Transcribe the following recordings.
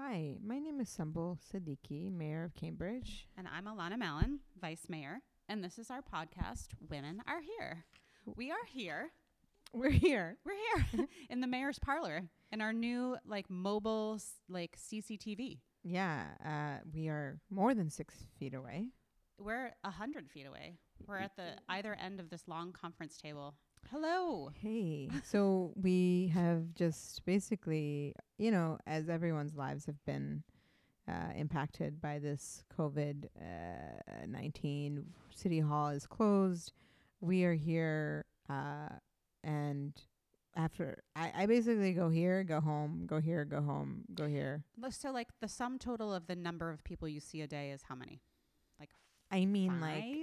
Hi, my name is Sumbul Siddiqui, Mayor of Cambridge. And I'm Alanna Mallon, Vice Mayor. And this is our podcast, Women Are Here. We are here. We're here. We're here in the mayor's parlor in our new like mobile like CCTV. Yeah, uh, we are more than six feet away. We're a hundred feet away. We're at the either end of this long conference table. Hello. Hey, so we have just basically, you know, as everyone's lives have been uh, impacted by this COVID uh, 19, City Hall is closed. We are here, uh, and after I, I basically go here, go home, go here, go home, go here. So like the sum total of the number of people you see a day is how many? I mean, five? like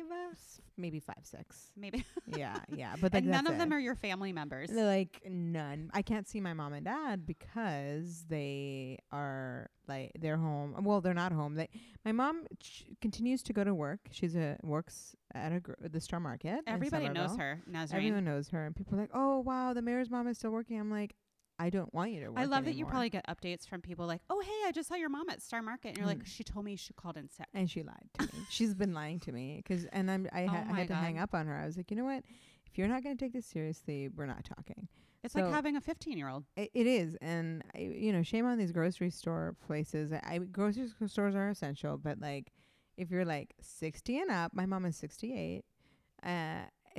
maybe five, six. maybe. yeah, yeah, but like and none of them it. are your family members. They're like none. I can't see my mom and dad because they are like they're home. Well, they're not home. They my mom ch- continues to go to work. She's a works at a gr- the Star Market. Everybody knows her, Nazarene. Everyone knows her, and people are like, "Oh wow, the mayor's mom is still working." I'm like, I don't want you to work. I love that you probably get updates from people like, "Oh, hey, I just saw your mom at Star Market," and you're like, Mm. "She told me she called in sick." And she lied to me. She's been lying to me because, and I'm I, ha- Oh I had to hang up on her. I was like, you know what? If you're not going to take this seriously, we're not talking. It's So- like having a 15 year old. It, it is, and I, you know, shame on these grocery store places. I, I grocery stores are essential, but like, if you're like 60 and up, my mom is 68, uh,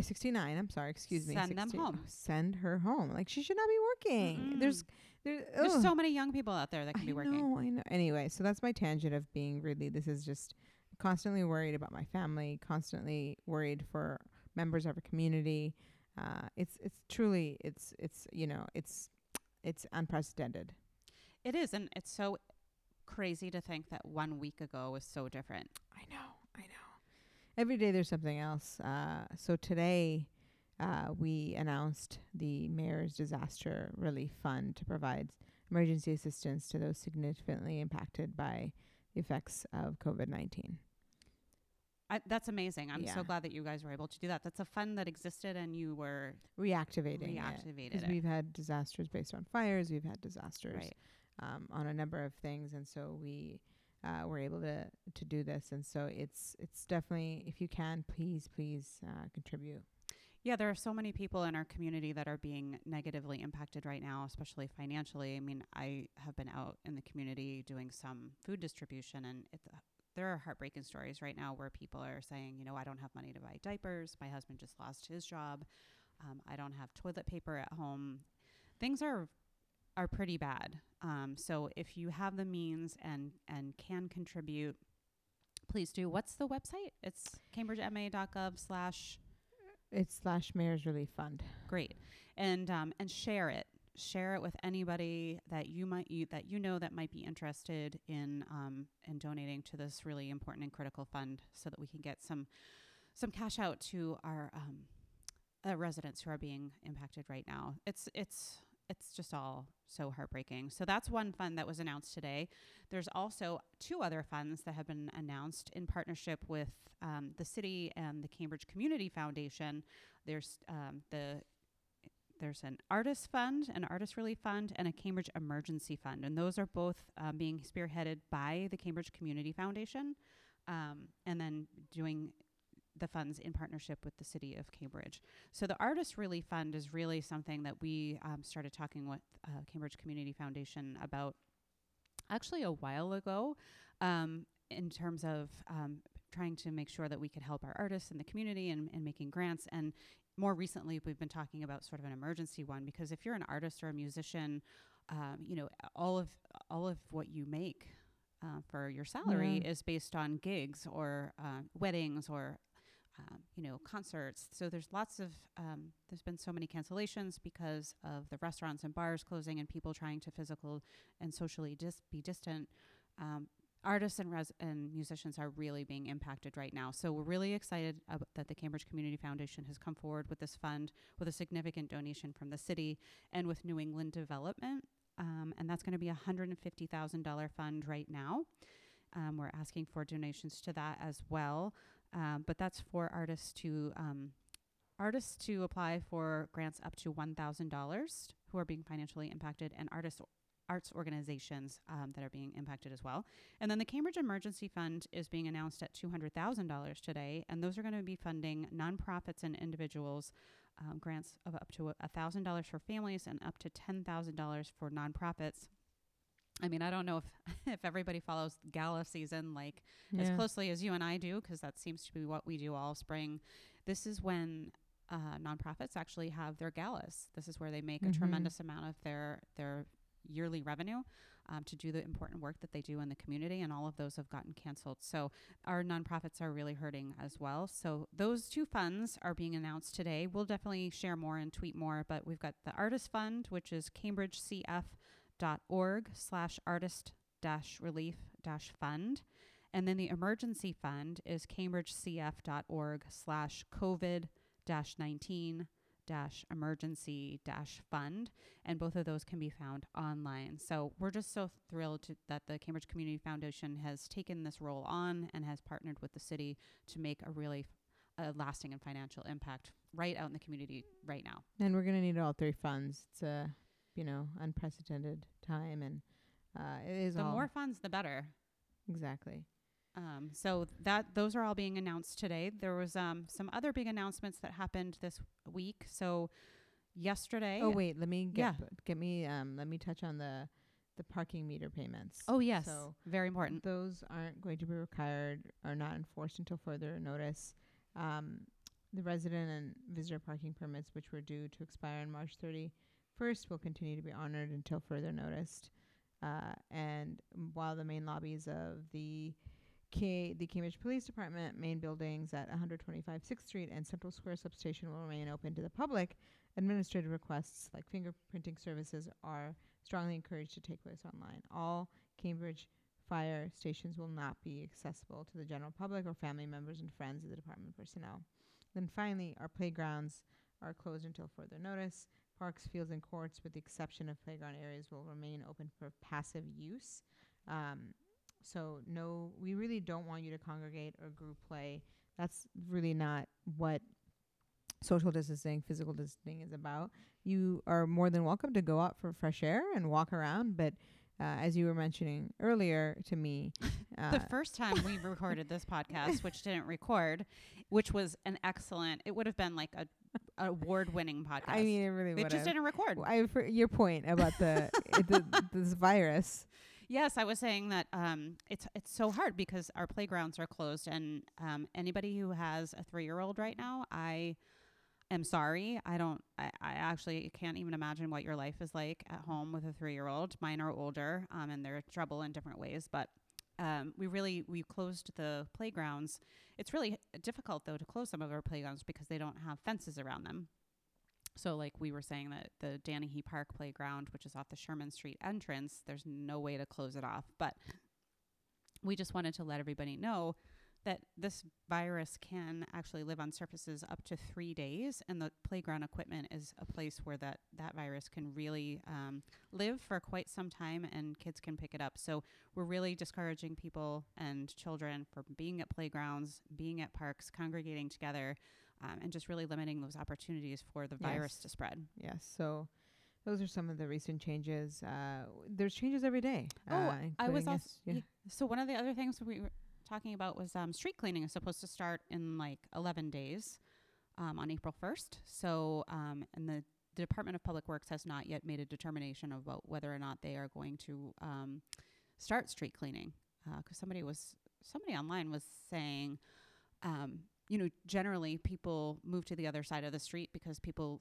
69. I'm sorry, excuse me. Send them home. Send her home. Like she should not be working. There's, there, There's ugh. so many young people out there that can I be working. know, I know. Anyway, so that's my tangent of being really. This is just constantly worried about my family, constantly worried for members of our community. Uh, it's it's truly it's it's you know it's it's unprecedented. It is, and it's so crazy to think that one week ago was so different. I know. Every day there's something else. Uh, so today, uh, we announced the mayor's disaster relief fund to provide emergency assistance to those significantly impacted by the effects of COVID nineteen. I, that's amazing. I'm Yeah. so glad that you guys were able to do that. That's a fund that existed, and you were Reactivating, reactivated because it. we've had disasters based on fires. We've had disasters Right. um, on a number of things, and so we uh, were able to to do this. And so it's it's definitely if you can, please please uh, contribute. Yeah, there are so many people in our community that are being negatively impacted right now, especially financially. I mean, I have been out in the community doing some food distribution, and it, there are heartbreaking stories right now where people are saying, you know, I don't have money to buy diapers. My husband just lost his job. Um, I don't have toilet paper at home. Things are are pretty bad. Um, so if you have the means and and can contribute, please do. What's the website? It's cambridgema.gov slash It's slash mayor's relief fund. great and um, and share it share it with anybody that you might you, that you know that might be interested in um, in donating to this really important and critical fund so that we can get some some cash out to our um, uh, residents who are being impacted right now it's it's it's just all so heartbreaking. So that's one fund that was announced today. There's also two other funds that have been announced in partnership with um, the city and the Cambridge Community Foundation. There's um, the there's an artist fund, an artist relief fund, and a Cambridge emergency fund, and those are both um, being spearheaded by the Cambridge Community Foundation, um, and then doing the funds in partnership with the city of Cambridge. So the artist relief fund is really something that we um, started talking with uh, Cambridge Community Foundation about actually a while ago, um, in terms of um, trying to make sure that we could help our artists in the community and, and making grants and more recently we've been talking about sort of an emergency one because if you're an artist or a musician um, you know all of all of what you make uh, for your salary Yeah. is based on gigs or uh, weddings or um, you know concerts so there's lots of um, there's been so many cancellations because of the restaurants and bars closing and people trying to physical and socially dis- be distant um, artists and, res- and musicians are really being impacted right now. So we're really excited ab- that the Cambridge Community Foundation has come forward with this fund with a significant donation from the city and with New England Development. Um, and that's going to be a $150,000 fund right now. Um, we're asking for donations to that as well. Um, but that's for artists to um, artists to apply for grants up to $1,000 who are being financially impacted and artists arts organizations um, that are being impacted as well. And then the Cambridge Emergency Fund is being announced at $200,000 today, and those are going to be funding nonprofits and individuals. Um, grants of up to $1,000 for families and up to $10,000 for nonprofits. I mean, I don't know if if everybody follows gala season like as closely as you and I do, because that seems to be what we do all spring. This is when uh, nonprofits actually have their galas. This is where they make Mhm. a tremendous amount of their their yearly revenue um, to do the important work that they do in the community, and all of those have gotten canceled. So our nonprofits are really hurting as well. So those two funds are being announced today. We'll definitely share more and tweet more, but we've got the Artist Fund, which is cambridgecf.org slash artist dash relief dash fund. And then the emergency fund is cambridgecf.org slash COVID dash 19 dash emergency dash fund. And both of those can be found online. So we're just so thrilled to, that the Cambridge Community Foundation has taken this role on and has partnered with the city to make a really a lasting and financial impact right out in the community right now. And we're gonna need all three funds. A you know unprecedented time, and uh, it is The more funds, the better. exactly. Um, so that those are all being announced today. There was um, some other big announcements that happened this week. So yesterday. Oh wait, let me get Yeah. p- get me um let me touch on the the parking meter payments. Oh yes, So very important. Those aren't going to be required or not enforced until further notice. Um, the resident and visitor parking permits, which were due to expire on March 31st, will continue to be honored until further noticed. Uh, and while the main lobbies of the K- the Cambridge Police Department main buildings at 125 6th Street and Central Square substation will remain open to the public, administrative requests like fingerprinting services are strongly encouraged to take place online. All Cambridge fire stations will not be accessible to the general public or family members and friends of the department personnel. Then finally, our playgrounds are closed until further notice. Parks, fields, and courts, with the exception of playground areas, will remain open for passive use. Um, so no, we really don't want you to congregate or group play. That's really not what social distancing, physical distancing is about. You are more than welcome to go out for fresh air and walk around, but uh, as you were mentioning earlier to me, uh, the first time we recorded this podcast, which didn't record, which was an excellent. It would have been like a, a award-winning podcast. I mean, it really it would just didn't record. I for your point about the, the this virus. Yes, I was saying that um, it's it's so hard because our playgrounds are closed, and um, anybody who has a three-year-old right now, I am sorry. I don't. I, I actually can't even imagine what your life is like at home with a three-year-old. Mine are older, um, and they're trouble in different ways, but. Um, we really we closed the playgrounds. It's really difficult though to close some of our playgrounds because they don't have fences around them. So, like we were saying, that the Danahy Park playground, which is off the Sherman Street entrance, there's no way to close it off. But we just wanted to let everybody know that this virus can actually live on surfaces up to three days, and the playground equipment is a place where that that virus can really um, live for quite some time, and kids can pick it up. So we're really discouraging people and children from being at playgrounds, being at parks, congregating together um, and just really limiting those opportunities for the virus Yes. to spread. Yes. So those are some of the recent changes. Uh, there's changes every day. Oh, uh, I was also yeah. So one of the other things we were talking about was um, street cleaning is supposed to start in like 11 days um, on April 1st. So um, and the Department of Public Works has not yet made a determination about whether or not they are going to um, start street cleaning. Because somebody was somebody online was saying, um, you know, generally people move to the other side of the street because people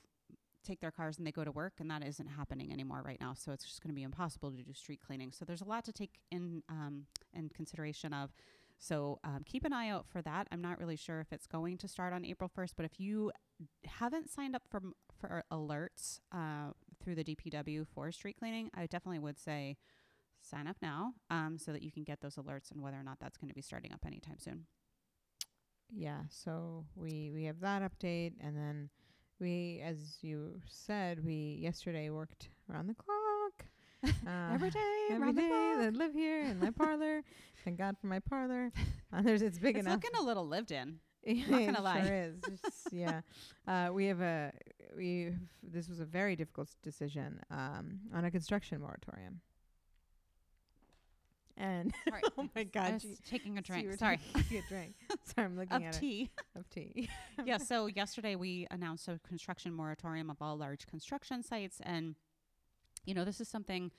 take their cars and they go to work, and that isn't happening anymore right now. So it's just going to be impossible to do street cleaning. So there's a lot to take in um, in consideration of. So um, keep an eye out for that. I'm not really sure if it's going to start on April 1st, but if you haven't signed up for for alerts uh, through the DPW for street cleaning, I definitely would say sign up now um, so that you can get those alerts and whether or not that's going to be starting up anytime soon. Yeah, so we we have that update, and then we, as you said, we yesterday worked around the clock. Uh, Every day, every day that live here in my parlor. Thank God for my parlor. Uh, there's it's big It's enough. looking a little lived in. Yeah, not gonna it lie. Sure is. Just, yeah. Uh, we have a we. This was a very difficult decision um, on a construction moratorium. and Sorry, oh my God, was taking a drink. Sorry, taking a drink. Sorry, I'm looking of at it. tea. Of tea. yeah. So yesterday we announced a construction moratorium of all large construction sites, and you know this is something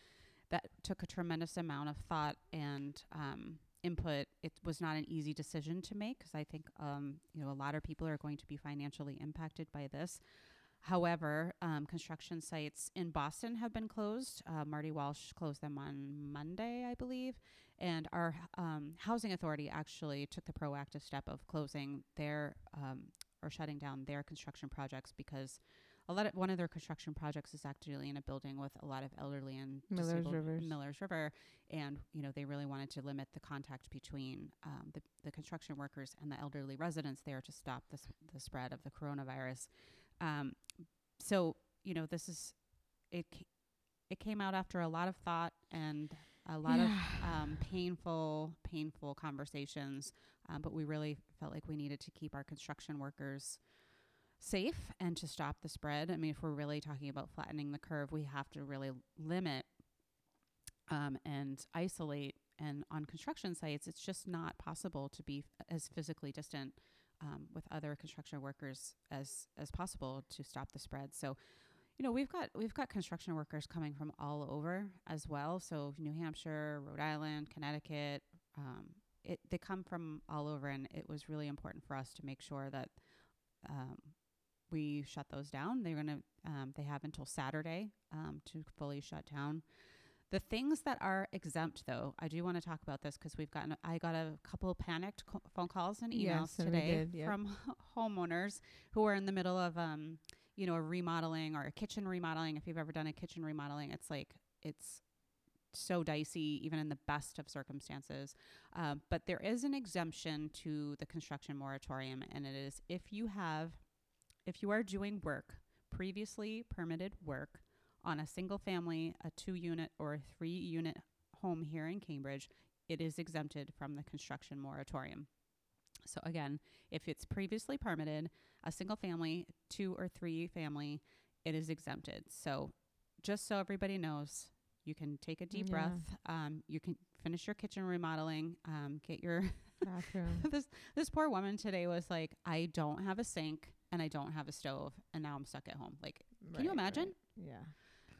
that took a tremendous amount of thought and um, input. It was not an easy decision to make because I think um, you know a lot of people are going to be financially impacted by this. However, um, construction sites in Boston have been closed. Uh, Marty Walsh closed them on Monday, I believe, and our um, housing authority actually took the proactive step of closing their um, or shutting down their construction projects because a lot of one of their construction projects is actually in a building with a lot of elderly and Miller's Rivers. Miller's River, and you know they really wanted to limit the contact between um, the the construction workers and the elderly residents there to stop the the spread of the coronavirus. Um, so you know this is it. It came out after a lot of thought and a lot of um, painful, painful conversations. Um, but we really felt like we needed to keep our construction workers safe and to stop the spread. I mean, if we're really talking about flattening the curve, we have to really limit um, and isolate. And on construction sites, it's just not possible to be as physically distant um, with other construction workers as as possible to stop the spread. So you know we've got we've got construction workers coming from all over as well so new hampshire rhode island connecticut um, it they come from all over and it was really important for us to make sure that um, we shut those down they're going to um, they have until saturday um, to fully shut down the things that are exempt though i do want to talk about this because we've gotten i got a couple panicked co- phone calls and emails Yes, today did, yep. from homeowners who are in the middle of um, you know, a remodeling or a kitchen remodeling. If you've ever done a kitchen remodeling, it's like it's so dicey, even in the best of circumstances. Um, but there is an exemption to the construction moratorium, and it is if you have, if you are doing work, previously permitted work on a single family, a two unit, or a three unit home here in Cambridge, it is exempted from the construction moratorium. So again, if it's previously permitted, a single family, two or three family, it is exempted. So just so everybody knows, you can take a deep Yeah. breath. Um, you can finish your kitchen remodeling. Um, get your Bathroom. this this poor woman today was like, I don't have a sink and I don't have a stove, and now I'm stuck at home. Like, can you imagine? right. Yeah.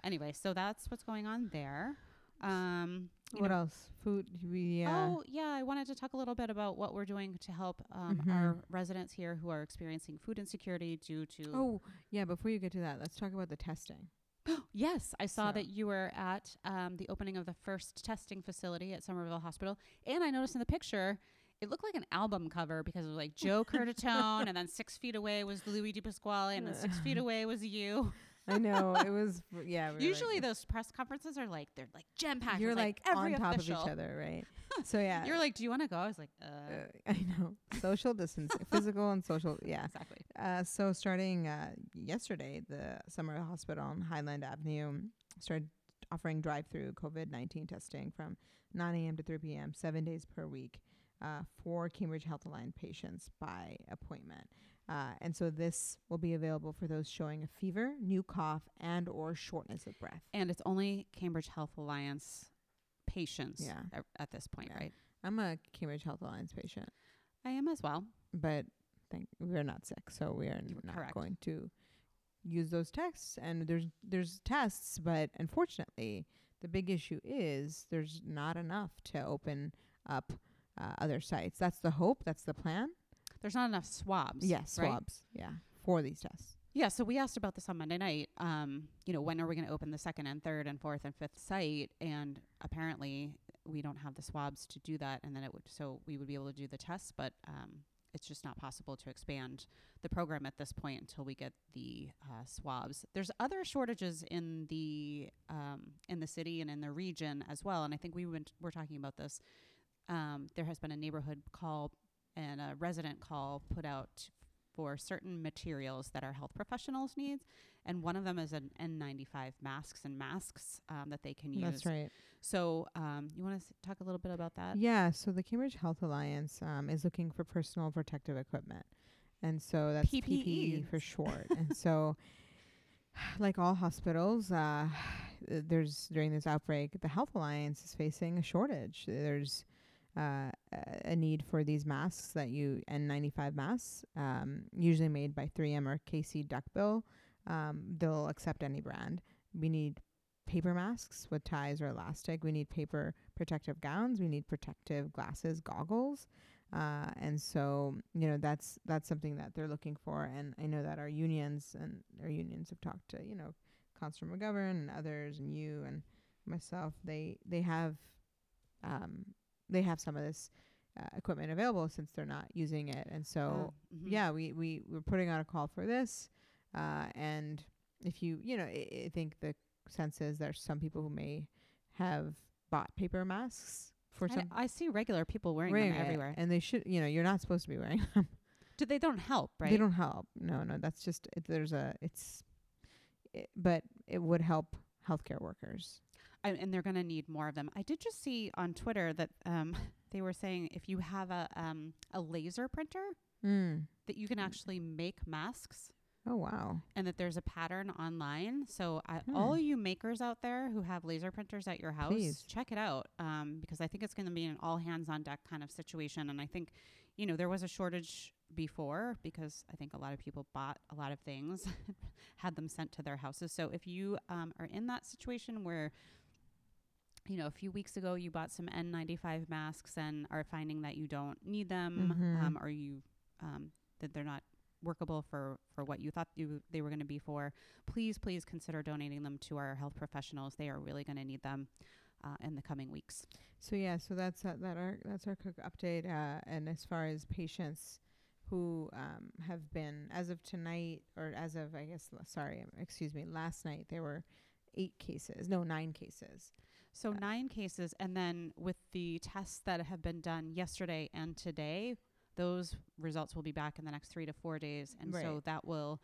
Anyway, so that's what's going on there. Um, What know- else? Food. We. Uh, Oh, yeah. I wanted to talk a little bit about what we're doing to help um, Mhm. our residents here who are experiencing food insecurity due to. Oh, yeah. Before you get to that, let's talk about the testing. yes. I saw So- that you were at um, the opening of the first testing facility at Somerville Hospital. And I noticed in the picture, it looked like an album cover because it was like Joe Curtatone, and then six feet away was Louis DePasquale, and then six feet away was you. I know it was. Yeah. we were like- Usually those press conferences are like, they're like jam packed. you're like, every on top official. of each other, right? So yeah. You're like, do you want to go? I was like, uh, uh, I know social distancing, physical and social. Yeah. exactly. Uh, so starting uh, yesterday, the Somerville Hospital on Highland Avenue started offering drive-through COVID-19 testing from 9 a.m. to 3 p.m. seven days per week uh, for Cambridge Health Alliance patients by appointment. Uh, and so this will be available for those showing a fever, new cough, and or shortness of breath. And it's only Cambridge Health Alliance patients Yeah. at, at this point, Yeah. right? I'm a Cambridge Health Alliance patient, I am as well. but think we're not sick, so we are You- not correct. going to use those tests. And there's there's tests, but unfortunately, the big issue is there's not enough to open up uh, other sites. That's the hope. That's the plan. There's not enough swabs. yes, right? swabs. Yeah, for these tests. Yeah, so we asked about this on Monday night. Um, you know, when are we going to open the second and third and fourth and fifth site? And apparently, we don't have the swabs to do that. And then it would, so we would be able to do the tests, but um, it's just not possible to expand the program at this point until we get the uh, swabs. There's other shortages in the um, in the city and in the region as well. And I think we went, we're talking about this. Um, there has been a neighborhood call and a resident call put out for certain materials that our health professionals need, and one of them is an N95 masks and masks um, that they can use. That's right. So, um, you want to s- talk a little bit about that? Yeah. So the Cambridge Health Alliance um, is looking for personal protective equipment, and so that's PPE, PPE. for short. and so like all hospitals, uh, there's during this outbreak, the Health Alliance is facing a shortage. There's uh, a need for these masks that you N95 masks, um, usually made by 3M or KC Duckbill. Um, they'll accept any brand. We need paper masks with ties or elastic. We need paper protective gowns. We need protective glasses, goggles. Uh, and so, you know, that's that's something that they're looking for. And I know that our unions and our unions have talked to, you know, Councillor McGovern and others, and you and myself. They they have um, they have some of this uh, equipment available since they're not using it. And so, Oh, mhm. yeah, we we we're putting out a call for this. Uh, and if you you know, I, I think the sense is there's some people who may have bought paper masks for And some I see regular people wearing, wearing them it, everywhere. and they should you know you're not supposed to be wearing them. Do they don't help, right? They don't help. No, no, that's just it, there's a it's, it, but it would help healthcare workers. I, and they're going to need more of them. I did just see on Twitter that um, they were saying if you have a um, a laser printer Mm. that you can actually make masks Oh wow. and that there's a pattern online. So I, Hmm. all you makers out there who have laser printers at your house, Please. check it out um, because I think it's going to be an all hands on deck kind of situation. And I think, you know, there was a shortage before because I think a lot of people bought a lot of things, had them sent to their houses. So if you um, are in that situation where you know, a few weeks ago you bought some N95 masks and are finding that you don't need them, Mhm. um, or you um, that they're not workable for for what you thought you they were going to be for. Please, please consider donating them to our health professionals. They are really going to need them uh, in the coming weeks. So yeah, so that's uh, that our that's our cook update. Uh, and as far as patients who um, have been as of tonight, or as of I guess l- sorry, excuse me, last night there were eight cases, no nine cases. So Uh, nine cases, and then with the tests that have been done yesterday and today, those results will be back in the next three to four days, and so that will.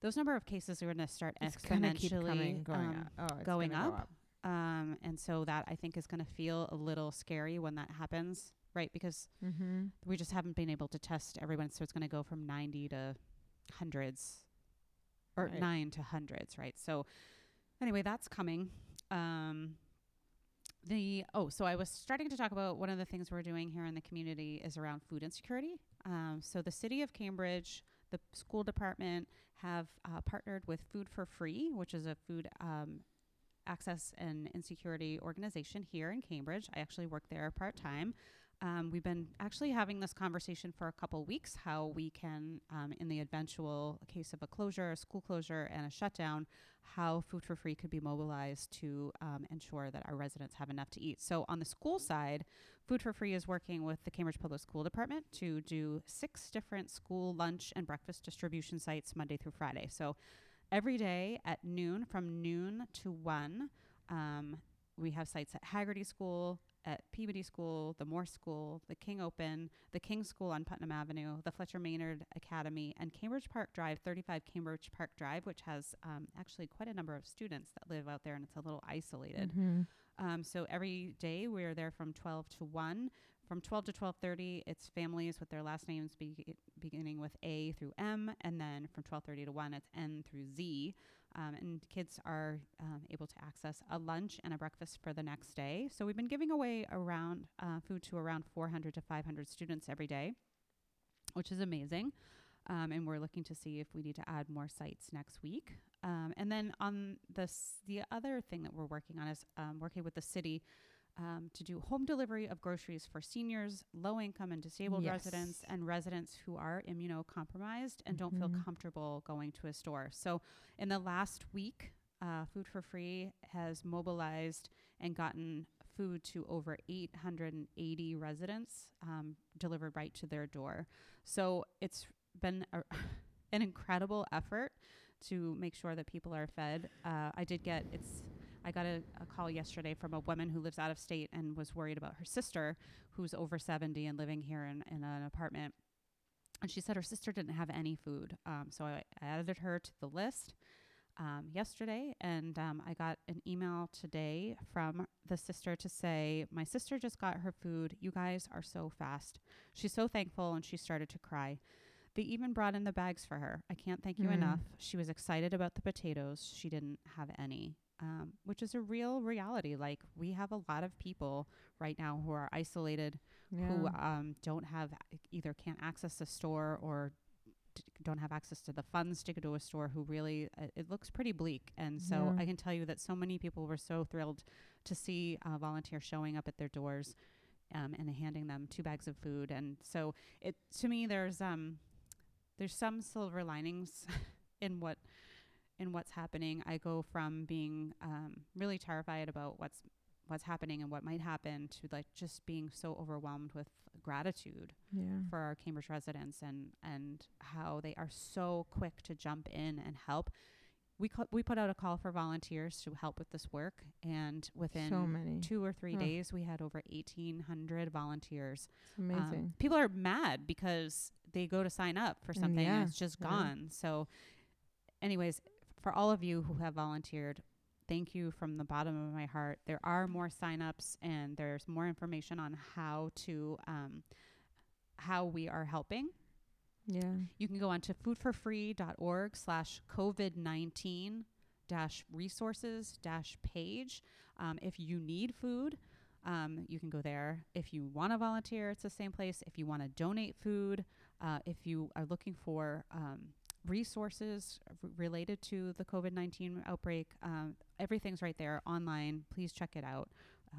Those number of cases are going to start It's exponentially coming, going um, up. Oh, going gonna go up. Um, and so that I think is going to feel a little scary when that happens, right? Because Mm-hmm. we just haven't been able to test everyone, so it's going to go from 90 to hundreds, or Right. nine to hundreds, right? So anyway, that's coming. Um, the oh, so I was starting to talk about one of the things we're doing here in the community is around food insecurity. Um, so the city of Cambridge, the school department have uh, partnered with Food for Free, which is a food um, access and insecurity organization here in Cambridge. I actually work there part time. Um, we've been actually having this conversation for a couple weeks how we can, um, in the eventual case of a closure, a school closure, and a shutdown, how Food for Free could be mobilized to um, ensure that our residents have enough to eat. So, on the school side, Food for Free is working with the Cambridge Public School Department to do six different school lunch and breakfast distribution sites Monday through Friday. So, every day at noon, from noon to 1, um, we have sites at Haggerty School, at Peabody School, the Morse School, the King Open, the King School on Putnam Avenue, the Fletcher Maynard Academy, and Cambridge Park Drive, 35 Cambridge Park Drive, which has um, actually quite a number of students that live out there and it's a little isolated. Mm-hmm. Um, so every day we're there from 12 to 1. From 12 to 12:30, it's families with their last names be- beginning with A through M, and then from 12:30 to 1, it's N through Z. Um, and kids are um, able to access a lunch and a breakfast for the next day. So we've been giving away around uh, food to around 400 to 500 students every day, which is amazing. Um, and we're looking to see if we need to add more sites next week. Um, and then on this, the other thing that we're working on is um, working with the city um, to do home delivery of groceries for seniors, low income and disabled Yes. residents, and residents who are immunocompromised and don't feel Mhm. comfortable going to a store. So, in the last week, uh, Food for Free has mobilized and gotten food to over 880 residents um, delivered right to their door. So, it's been a, an incredible effort to make sure that people are fed. Uh, I did get it's. I got a, a call yesterday from a woman who lives out of state and was worried about her sister, who's over 70 and living here in, in an apartment. And she said her sister didn't have any food. Um, so I, added her to the list um, yesterday, and um, I got an email today from the sister to say, My sister just got her food. You guys are so fast. She's so thankful, and she started to cry. They even brought in the bags for her. I can't thank you Mm. enough. She was excited about the potatoes. She didn't have any, um, which is a real reality. Like we have a lot of people right now who are isolated, who um, don't have either can't access a store or d- don't have access to the funds to go to a store. Who really uh, it looks pretty bleak. And so Yeah. I can tell you that so many people were so thrilled to see uh, volunteers showing up at their doors um, and handing them two bags of food. And so it to me, there's um, there's some silver linings in what in what's happening. I go from being um, really terrified about what's what's happening and what might happen to like just being so overwhelmed with gratitude yeah. for our Cambridge residents and and how they are so quick to jump in and help. We we put out a call for volunteers to help with this work, and within so many. two or three days, we had over eighteen hundred volunteers. It's amazing. Um, people are mad because they go to sign up for And something yeah, and it's just yeah. gone. So, anyways, for all of you who have volunteered, thank you from the bottom of my heart. There are more signups and there's more information on how to um, how we are helping. yeah. You can go on to foodforfree.org slash COVID-19 dash resources dash page. Um, if you need food, um, you can go there. If you want to volunteer, it's the same place. If you want to donate food, uh, if you are looking for um, resources r- related to the COVID 19 outbreak, um, everything's right there online. Please check it out.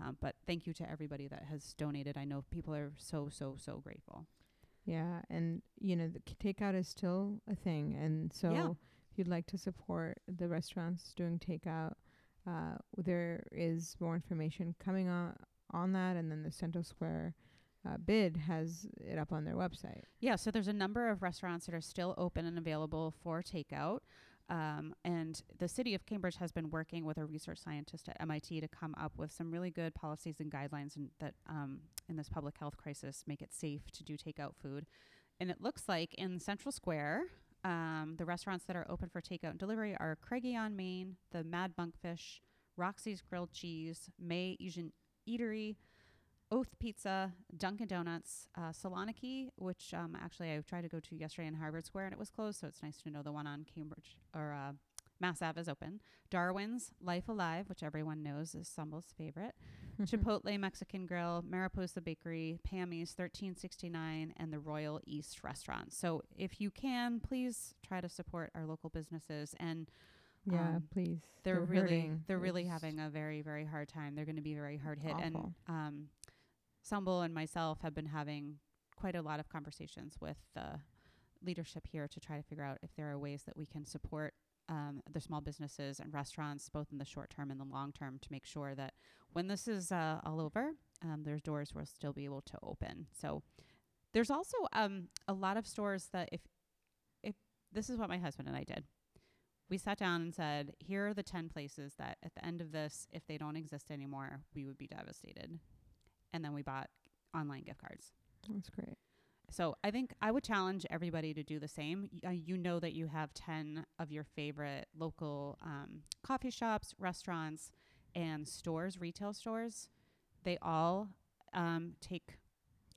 Um, but thank you to everybody that has donated. I know people are so, so, so grateful. Yeah, and you know, the k- takeout is still a thing, and so Yeah. if you'd like to support the restaurants doing takeout, uh, there is more information coming on on that, and then the Central Square uh, bid has it up on their website. Yeah, so there's a number of restaurants that are still open and available for takeout. Um, and the city of Cambridge has been working with a research scientist at MIT to come up with some really good policies and guidelines and that um, in this public health crisis make it safe to do takeout food. And it looks like in Central Square, um, the restaurants that are open for takeout and delivery are Craigie on Main, the Mad Monkfish, Roxy's Grilled Cheese, May Asian Eatery, Oath Pizza, Dunkin' Donuts, uh, Saloniki, which um, actually I tried to go to yesterday in Harvard Square and it was closed, so it's nice to know the one on Cambridge or uh, Mass Ave is open. Darwin's, Life Alive, which everyone knows is Sumbul's favorite. Chipotle Mexican Grill, Mariposa Bakery, Pammy's 1369, and the Royal East Restaurant. So if you can, please try to support our local businesses and yeah, Um, please. they're, really hurting. they're really having a very very hard time. They're going to be very hard hit, and um, Sumbul and myself have been having quite a lot of conversations with the leadership here to try to figure out if there are ways that we can support um, the small businesses and restaurants, both in the short term and the long term, to make sure that when this is uh, all over, um, there's doors will still be able to open. So there's also um, a lot of stores that if if this is what my husband and I did. We sat down and said, here are the 10 places that at the end of this, if they don't exist anymore, we would be devastated. And then we bought online gift cards. That's great. So I think I would challenge everybody to do the same. Y- Uh, you know that you have 10 of your favorite local um, coffee shops, restaurants, and stores, retail stores. They all um, take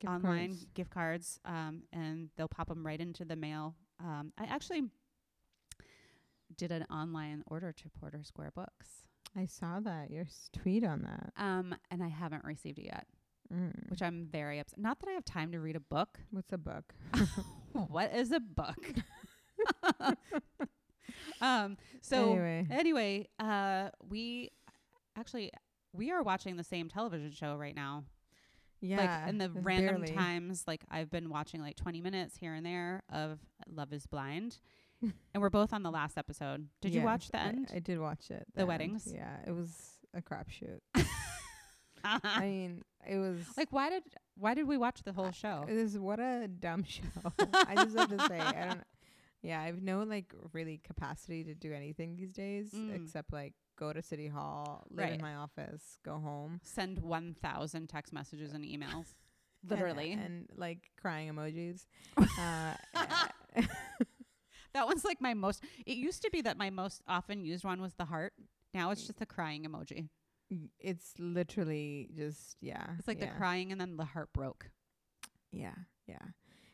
Gift online cards. gift cards um, and they'll pop them right into the mail. Um, I actually did an online order to Porter Square Books, I saw that your s- tweet on that. um, and I haven't received it yet, Mm. which I'm very upset. Not that I have time to read a book. What's a book? what is a book? um, so anyway, anyway, uh, we actually we are watching the same television show right now. yeah, like in the random barely. times like i've been watching like 20 minutes here and there of love is blind and we're both on the last episode did you watch the I- end I, did watch it. The end. weddings? Yeah, it was a crapshoot. I mean, it was like why did why did we watch the whole show It is what a dumb show. I just have to say, I don't. Yeah, I have no like really capacity to do anything these days Mm. except like go to city hall, live Right. in my office, go home, send 1000 text messages and emails literally and, like crying emojis. uh, that one's like my most it used to be that my most often used one was the heart now it's just the crying emoji it's literally just yeah. it's like yeah. the crying and then the heart broke Yeah, yeah.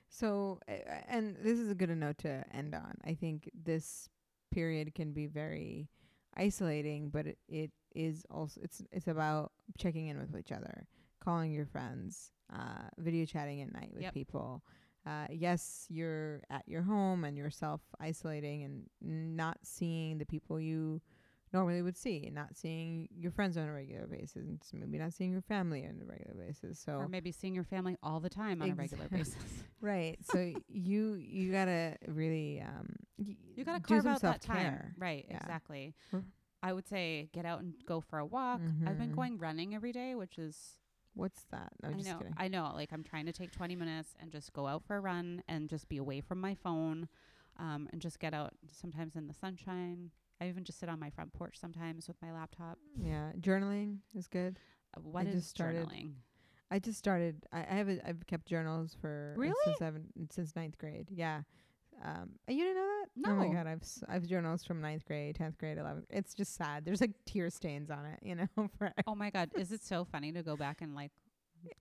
So, uh, and this is a good note to end on. I think this period can be very isolating, but it, it is also it's it's about checking in with each other, calling your friends, uh, video chatting at night with Yep. people. Uh, yes, you're at your home and you're isolating and not seeing the people you normally would see, not seeing your friends on a regular basis, and maybe not seeing your family on a regular basis. So Or maybe seeing your family all the time on a regular basis. Right. So you you gotta really um y- You got to do carve out that time. Right, Yeah. exactly. I would say get out and go for a walk. I've been Mhm. going running every day, which is What's that? No, I know. kidding. I know. Like I'm trying to take 20 minutes and just go out for a run and just be away from my phone, um, and just get out. Sometimes in the sunshine. I even just sit on my front porch sometimes with my laptop. yeah, journaling is good. Uh, What is just started- journaling? I just started. I, I have a, I've kept journals for Really? since I've since ninth grade. Yeah. Um, you didn't know that? No. Oh my god, I've s- I've journals from ninth grade, tenth grade, eleventh. It's just sad. There's like tear stains on it, you know. For Oh my god, is it so funny to go back and like,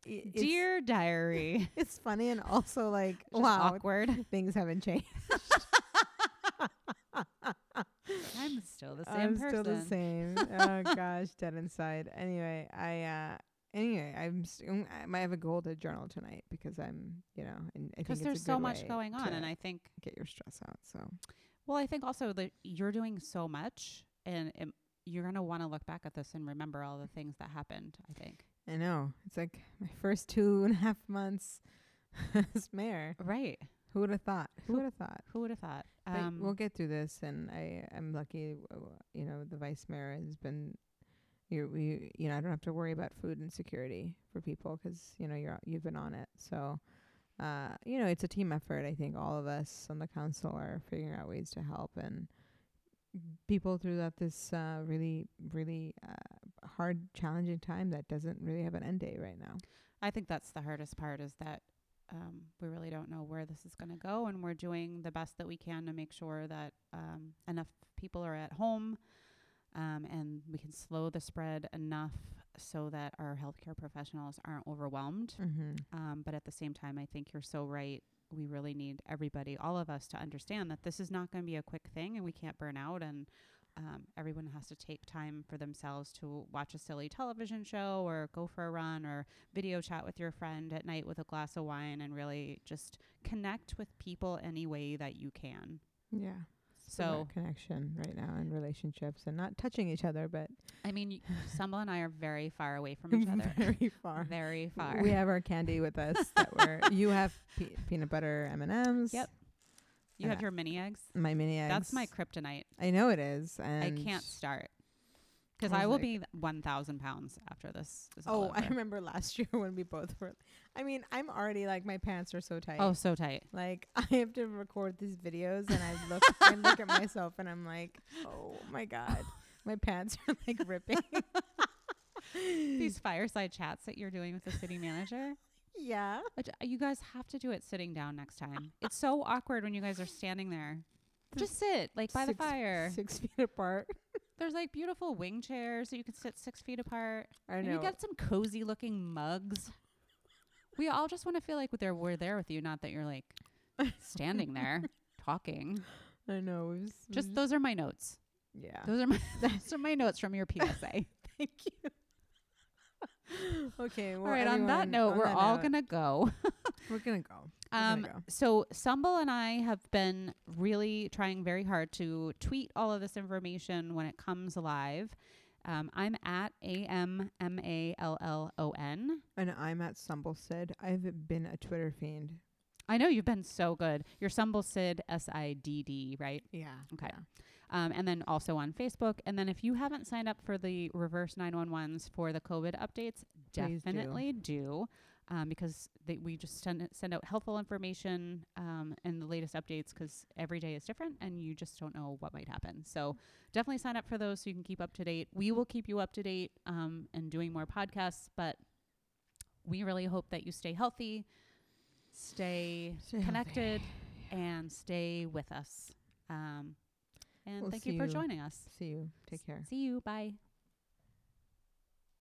i- dear diary? it's funny and also like wow, awkward. things haven't changed. I'm still the same I'm person. still the same. oh gosh, dead inside. Anyway, I uh anyway, I'm s- um, I might have a goal to journal tonight because I'm, you know, and Because there's so much going on, and I think get your stress out. So Well, I think also that you're doing so much, and it, you're gonna want to look back at this and remember all the things that happened. I think. I know it's like my first two and a half months as mayor. Right. Who would have thought? Who Who- would have thought? Who would have thought? Um, we'll get through this, and I I'm lucky. You know, the vice mayor has been. You we you know I don't have to worry about food insecurity for people 'cause you know you're you've been on it. So, uh, you know it's a team effort. I think all of us on the council are figuring out ways to help and people throughout this uh, really really uh, hard challenging time that doesn't really have an end date right now. I think that's the hardest part is that um, we really don't know where this is going to go, and we're doing the best that we can to make sure that um, enough people are at home, um, and we can slow the spread enough so that our healthcare professionals aren't overwhelmed. Mm-hmm. Um, but at the same time, I think you're so right. We really need everybody, all of us, to understand that this is not going to be a quick thing, and we can't burn out. And um, everyone has to take time for themselves to watch a silly television show, or go for a run, or video chat with your friend at night with a glass of wine, and really just connect with people any way that you can. Yeah. So, connection right now and relationships and not touching each other, but I mean, Sumbul and I are very far away from each other. very far. very far. We have our candy with us. That we're you have pe- peanut butter M and M's. Yep. You have your mini eggs. My mini eggs. That's my kryptonite. I know it is. And I can't start because I I will like- be one thousand pounds after this. Is Oh, I remember last year when we both were. I mean, I'm already like my pants are so tight. Oh, so tight. Like I have to record these videos, and I look, I look at myself, and I'm like, oh my god, my pants are like ripping. These fireside chats that you're doing with the city manager. Yeah. Uh, You guys have to do it sitting down next time. It's so awkward when you guys are standing there. Just sit like by the fire. Six feet apart. There's like beautiful wing chairs so you can sit six feet apart. I And know. you got some cozy looking mugs. We all just want to feel like we're there with you, not that you're like standing there talking. I know. Was, Just those are my notes. yeah. Those are my those are my notes from your PSA. Thank you. Okay. Well, all right. On that note, on we're that all note, gonna go. We're gonna go. We're gonna Um, go. so Sumbul and I have been really trying very hard to tweet all of this information when it comes live. Um, I'm at A M M A L L O N. And I'm at Sumbul Sid. I've been a Twitter fiend. I know you've been so good. You're Sumbul Sid S I D D, right? Yeah. Okay. yeah. Um, and then also on Facebook. And then if you haven't signed up for the reverse 911s for the COVID updates, Please definitely do. Um, because they, we just send send out helpful information um, and the latest updates because every day is different and you just don't know what might happen. So definitely sign up for those so you can keep up to date. We will keep you up to date um, and doing more podcasts, but we really hope that you stay healthy, stay, Stay healthy. connected, and stay with us. Um, and We'll thank you for you. joining us. See you. Take care. See you. Bye.